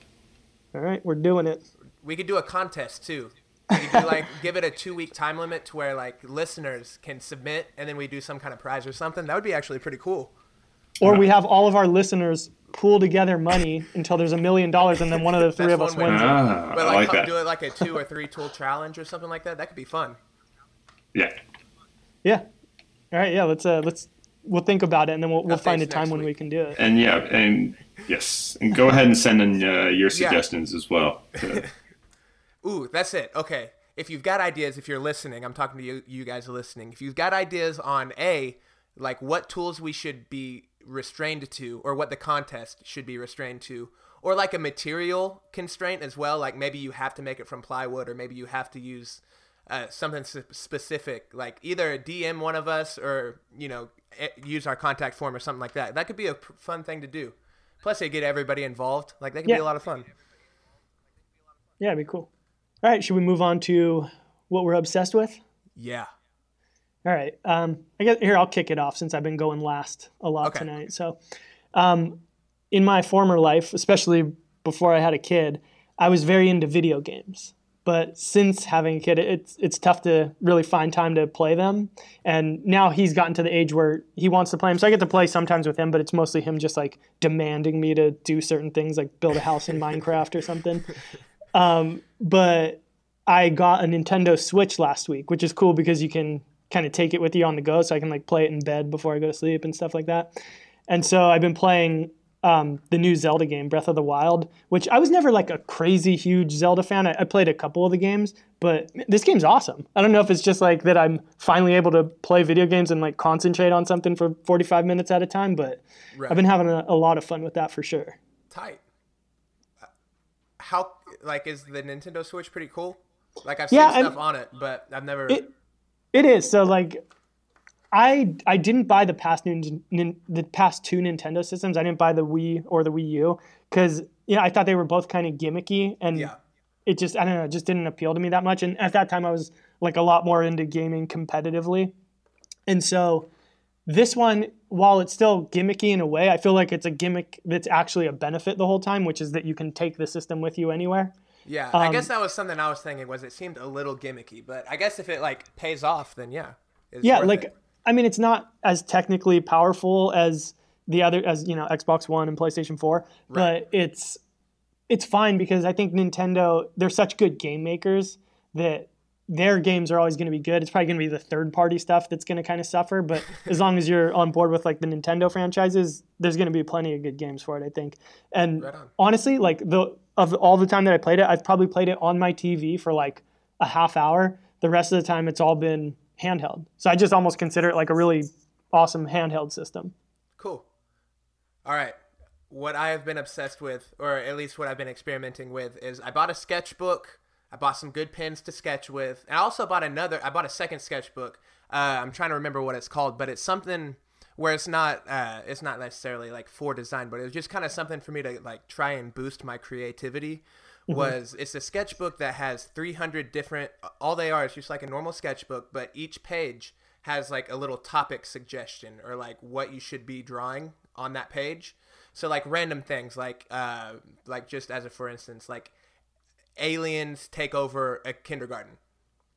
All right, we're doing it. We could do a contest too. We do, like give it a two week time limit to where like listeners can submit and then we do some kind of prize or something. That would be actually pretty cool. Or we have all of our listeners pool together money until there's a million dollars, and then one of the three of us wins. Ah, But I like, like that. do it like a two or three tool challenge or something like that. That could be fun. Yeah. Yeah. All right. Yeah. Let's uh let's we'll think about it, and then we'll we'll find a next time when week. we can do it. And yeah, and yes, and go ahead and send in uh, your suggestions as well. to- Ooh, that's it. Okay. If you've got ideas, if you're listening, I'm talking to you, you guys listening. If you've got ideas on A, like what tools we should be restrained to, or what the contest should be restrained to, or like a material constraint as well, like maybe you have to make it from plywood, or maybe you have to use uh, something s- specific, like either DM one of us, or you know, use our contact form or something like that. That could be a fun thing to do. Plus, they get everybody involved. Like that could be a lot of fun. Yeah, it'd be cool. All right. Should we move on to what we're obsessed with? Yeah. All right. Um, I guess here I'll kick it off since I've been going last a lot Okay. tonight. So, um, in my former life, especially before I had a kid, I was very into video games. But since having a kid, it's it's tough to really find time to play them. And now he's gotten to the age where he wants to play them, so I get to play sometimes with him. But it's mostly him just like demanding me to do certain things, like build a house in Minecraft or something. Um, but I got a Nintendo Switch last week, which is cool because you can kind of take it with you on the go. So I can like play it in bed before I go to sleep and stuff like that. And so I've been playing um, the new Zelda game, Breath of the Wild, which I was never like a crazy huge Zelda fan. I, I, played a couple of the games, but this game's awesome. I don't know if it's just like that I'm finally able to play video games and like concentrate on something for 45 minutes at a time, but right. I've been having a, a, lot of fun with that for sure. Tight. How like is the Nintendo Switch pretty cool? Like I've seen yeah, stuff on it, but I've never. It, it is so like I I didn't buy the past new the past two Nintendo systems. I didn't buy the Wii or the Wii U because you know I thought they were both kind of gimmicky and yeah. it just I don't know it just didn't appeal to me that much. And at that time I was like a lot more into gaming competitively, and so this one while it's still gimmicky in a way, I feel like it's a gimmick that's actually a benefit the whole time, which is that you can take the system with you anywhere. Yeah, um, I guess that was something I was thinking was it seemed a little gimmicky, but I guess if it like pays off, then yeah. Yeah, like. It I mean, it's not as technically powerful as the other, as you know, Xbox One and PlayStation Four, right. but it's it's fine because I think Nintendo they're such good game makers that their games are always going to be good. It's probably going to be the third party stuff that's going to kind of suffer, but as long as you're on board with like the Nintendo franchises, there's going to be plenty of good games for it, I think. And right honestly, like the of all the time that I played it, I've probably played it on my TV for like a half hour. The rest of the time it's all been handheld. So I just almost consider it like a really awesome handheld system. Cool. All right. What I have been obsessed with, or at least what I've been experimenting with, is I bought a sketchbook. I bought some good pens to sketch with. And I also bought another, I bought a second sketchbook. Uh, I'm trying to remember what it's called, but it's something where it's not uh, it's not necessarily like for design, but it was just kind of something for me to like try and boost my creativity mm-hmm. was it's a sketchbook that has 300 different all they are is just like a normal sketchbook but each page has like a little topic suggestion or like what you should be drawing on that page so like random things like uh like just as a for instance like aliens take over a kindergarten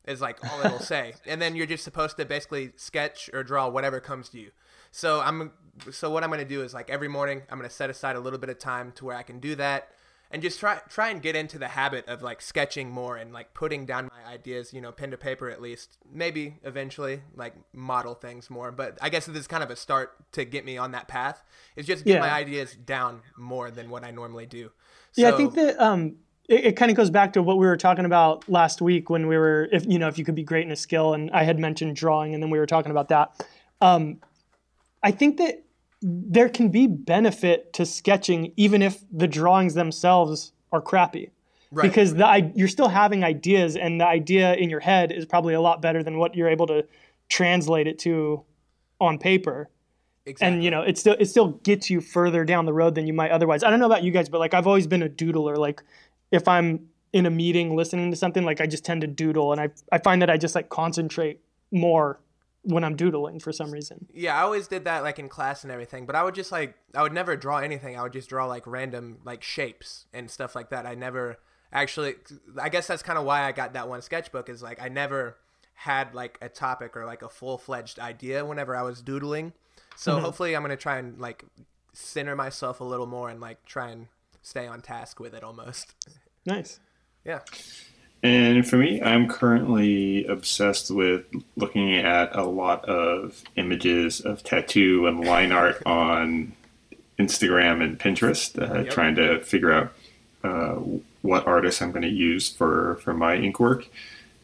is like all it'll say and then you're just supposed to basically sketch or draw whatever comes to you so i'm so what i'm going to do is like every morning i'm going to set aside a little bit of time to where i can do that and just try try and get into the habit of like sketching more and like putting down my ideas, you know, pen to paper at least. Maybe eventually like model things more, but I guess this is kind of a start to get me on that path. Is just get yeah. my ideas down more than what I normally do. So, yeah, I think that um it, it kind of goes back to what we were talking about last week when we were if you know if you could be great in a skill and I had mentioned drawing and then we were talking about that. Um I think that there can be benefit to sketching even if the drawings themselves are crappy. Right. Because the, you're still having ideas, and the idea in your head is probably a lot better than what you're able to translate it to on paper. Exactly. And you know, it still it still gets you further down the road than you might otherwise. I don't know about you guys, but like I've always been a doodler. Like if I'm in a meeting listening to something, like I just tend to doodle, and I I find that I just like concentrate more when I'm doodling for some reason. Yeah, I always did that like in class and everything, but I would just like I would never draw anything. I would just draw like random like shapes and stuff like that. I never actually I guess that's kind of why I got that one sketchbook is like I never had like a topic or like a full-fledged idea whenever I was doodling. So mm-hmm. hopefully I'm going to try and like center myself a little more and like try and stay on task with it almost. Nice. Yeah. And for me, I'm currently obsessed with looking at a lot of images of tattoo and line art on Instagram and Pinterest, uh, yep. trying to figure out uh, what artists I'm going to use for, for my ink work.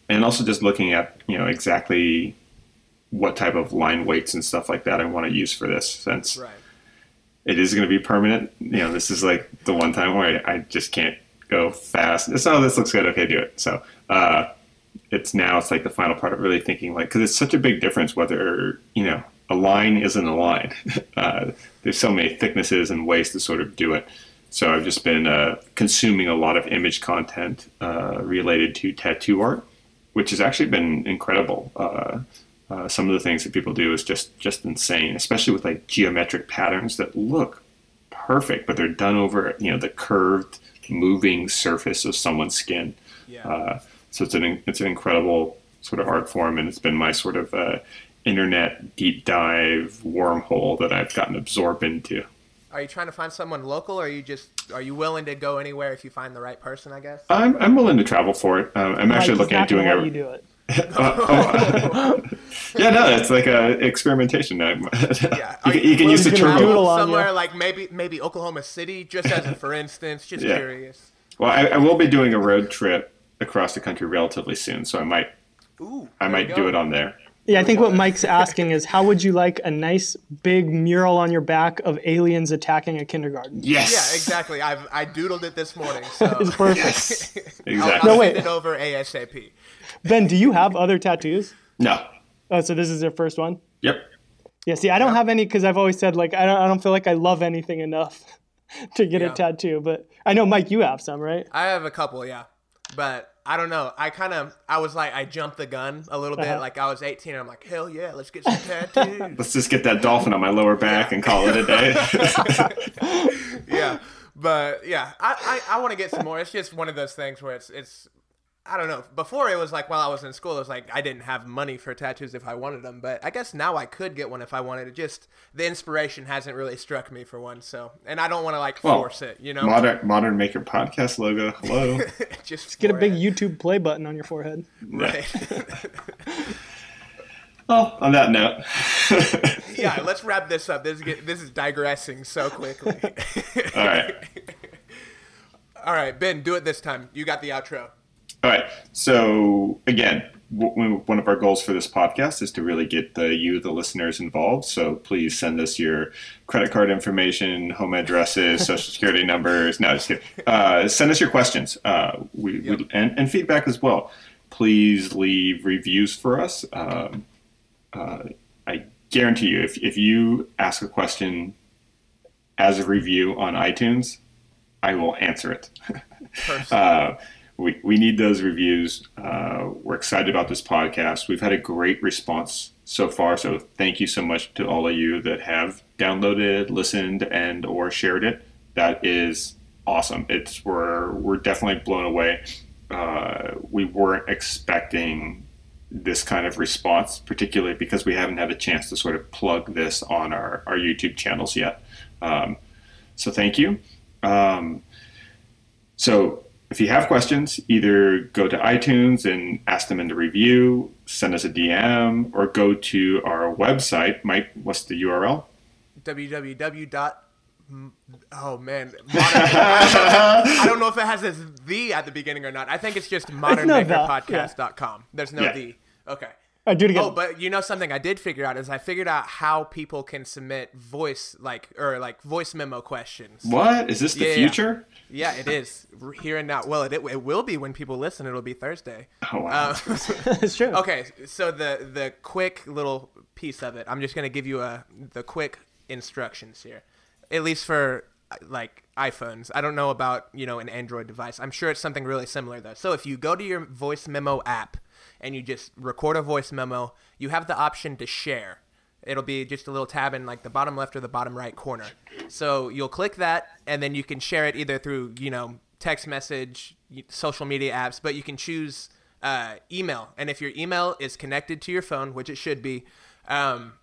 And also just looking at, you know, exactly what type of line weights and stuff like that I want to use for this since right. It is going to be permanent. You know, this is like the one time where I, I just can't go fast. So oh, this looks good. Okay, do it. So uh, it's now it's like the final part of really thinking like because it's such a big difference whether you know a line isn't a line. Uh, there's so many thicknesses and ways to sort of do it. So I've just been uh, consuming a lot of image content uh, related to tattoo art, which has actually been incredible. Uh, some of the things that people do is just just insane, especially with like geometric patterns that look perfect, but they're done over you know the curved moving surface of someone's skin. Yeah. Uh, so it's an it's an incredible sort of art form, and it's been my sort of uh, internet deep dive wormhole that I've gotten absorbed into. Are you trying to find someone local, or are you just are you willing to go anywhere if you find the right person? I guess I'm I'm willing to travel for it. Uh, I'm actually looking at doing it. You do it. Oh, oh. yeah, no, it's like a experimentation. yeah, Yeah, you, can, you can use the gonna turbo. doodle on somewhere ya? like maybe maybe Oklahoma City, just as a for instance, just Yeah. curious. Well, I, I will be doing a road trip across the country relatively soon, so I might Ooh, I might do it on there. Yeah, I think what Mike's asking is how would you like a nice big mural on your back of aliens attacking a kindergarten? Yes. Yeah, exactly. I've I doodled it this morning, so It's perfect. Yes. I'll, Exactly. I'll No, wait. it over ASAP. Ben, do you have other tattoos? No. Oh, so this is your first one? Yep. Yeah, see, I don't have any because I've always said like I don't I don't feel like I love anything enough to get Yeah. a tattoo. But I know Mike, you have some, right? I have a couple, yeah, but I don't know. I kind of I was like I jumped the gun a little bit. Uh-huh. Like I was 18, and I'm like, hell yeah, let's get some tattoos. Let's just get that dolphin on my lower back and call it a day. yeah, but yeah, I I, I want to get some more. It's just one of those things where it's it's. I don't know. Before it was like while I was in school, it was like I didn't have money for tattoos if I wanted them. But I guess now I could get one if I wanted. It just the inspiration hasn't really struck me for one. So, and I don't want to like Well, force it. You know, modern modern maker podcast logo. Hello. just Get a big it. YouTube play button on your forehead. right. well, on that note. yeah, let's wrap this up. This is get, this is digressing so quickly. All right. All right, Ben, do it this time. You got the outro. All right. So again, w- one of our goals for this podcast is to really get the you, the listeners, involved. So please send us your credit card information, home addresses, social security numbers. No, just kidding. Uh, send us your questions. Uh, we, Yep. we and, and feedback as well. Please leave reviews for us. Um, uh, I guarantee you, if if you ask a question as a review on iTunes, I will answer it. We, we need those reviews. Uh, we're excited about this podcast. We've had a great response so far. So thank you so much to all of you that have downloaded, listened, and or shared it. That is awesome. It's we're we're definitely blown away. Uh, we weren't expecting this kind of response, particularly because we haven't had a chance to sort of plug this on our, our YouTube channels yet. Um, so thank you. Um, so if you have questions, either go to iTunes and ask them in the review, send us a DM, or go to our website. Mike, what's the URL? www. dot Oh man, modern, I, don't know, I don't know if it has this the at the beginning or not. I think it's just modernmakerpodcast.com. There's no Yeah. the. Okay. All right, do it again. Oh, but you know something I did figure out is I figured out how people can submit voice like or like voice memo questions. What is this? The Yeah, yeah. future? Yeah, it is here and now. Well, it, it will be when people listen. It'll be Thursday. Oh wow! Uh, it's true. okay, so the the quick little piece of it. I'm just gonna give you a the quick instructions here, at least for uh, like iPhones. I don't know about you know an Android device. I'm sure it's something really similar though. So if you go to your voice memo app and you just record a voice memo, you have the option to share. It'll be just a little tab in like the bottom left or the bottom right corner. So you'll click that, and then you can share it either through you know text message, social media apps, but you can choose uh, email. And if your email is connected to your phone, which it should be, um,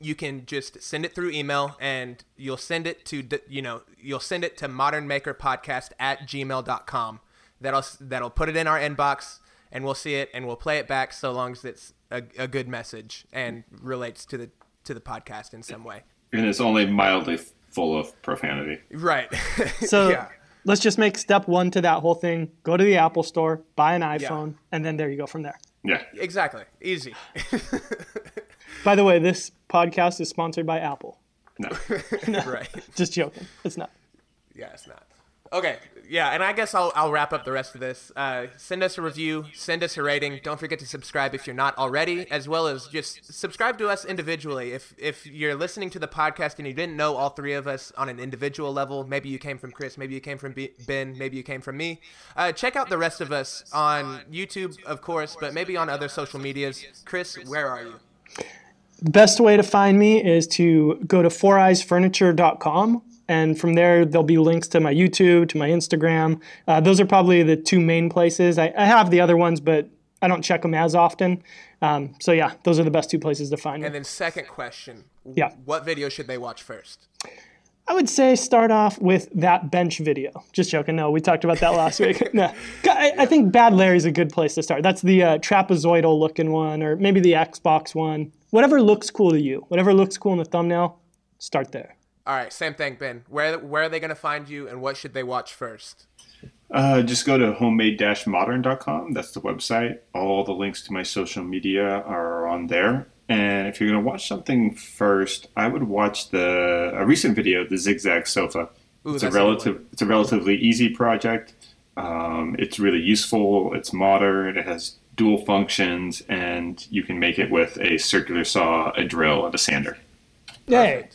you can just send it through email, and you'll send it to you know you'll send it to modernmakerpodcast at gmail.com. That'll that'll put it in our inbox, and we'll see it, and we'll play it back so long as it's a, a good message and relates to the to the podcast in some way. and it's only mildly full of profanity. Right. So yeah. let's just make step one to that whole thing. Go to the Apple store, buy an iPhone, and then there you go from there. Yeah. Exactly. Easy. By the way, this podcast is sponsored by Apple. No. right. Just joking. It's not. Yeah, it's not. Okay, yeah, and I guess I'll, I'll wrap up the rest of this. Uh, send us a review, send us a rating. Don't forget to subscribe if you're not already, as well as just subscribe to us individually. If if you're listening to the podcast and you didn't know all three of us on an individual level, maybe you came from Chris, maybe you came from B- Ben, maybe you came from me. Uh, check out the rest of us on YouTube, of course, but maybe on other social medias. Chris, where are you? The best way to find me is to go to foureyesfurniture.com. And from there, there'll be links to my YouTube, to my Instagram. Uh, those are probably the two main places. I, I have the other ones, but I don't check them as often. Um, so, yeah, those are the best two places to find me. And then second question. Yeah. What video should they watch first? I would say start off with that bench video. Just joking. No, we talked about that last week. No, I, I, think Bad Larry's a good place to start. That's the uh, trapezoidal looking one, or maybe the Xbox one. Whatever looks cool to you, whatever looks cool in the thumbnail, start there. All right, same thing, Ben. Where where are they going to find you, and what should they watch first? Uh, just go to homemade-modern.com. That's the website. All the links to my social media are on there. And if you're going to watch something first, I would watch the a recent video, the Zigzag Sofa. Ooh, it's a relative. A it's a relatively easy project. Um, it's really useful. It's modern. It has dual functions, and you can make it with a circular saw, a drill, and a sander. Yay!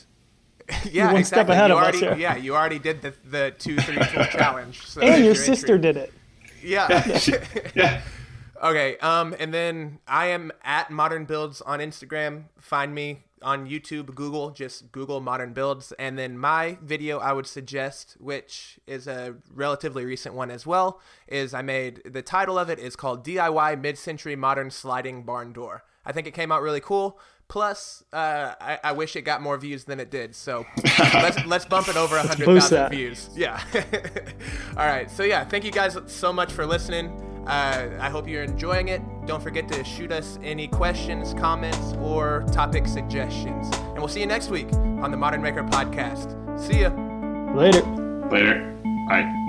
yeah, one exactly. step ahead you of already, us. Here. Yeah, you already did the the two three tool challenge. So and your sister did it. Yeah. yeah. Okay. Um, and then I am at Modern Builds on Instagram. Find me on YouTube, Google, just Google Modern Builds. And then my video I would suggest, which is a relatively recent one as well, is I made the title of it is called DIY Mid Century Modern Sliding Barn Door. I think it came out really cool. Plus, uh, I, I, wish it got more views than it did. So let's let's bump it over hundred thousand views. Yeah. All right. So yeah, thank you guys so much for listening. Uh, I hope you're enjoying it. Don't forget to shoot us any questions, comments, or topic suggestions. And we'll see you next week on the Modern Maker Podcast. See ya. Later. Later. Bye.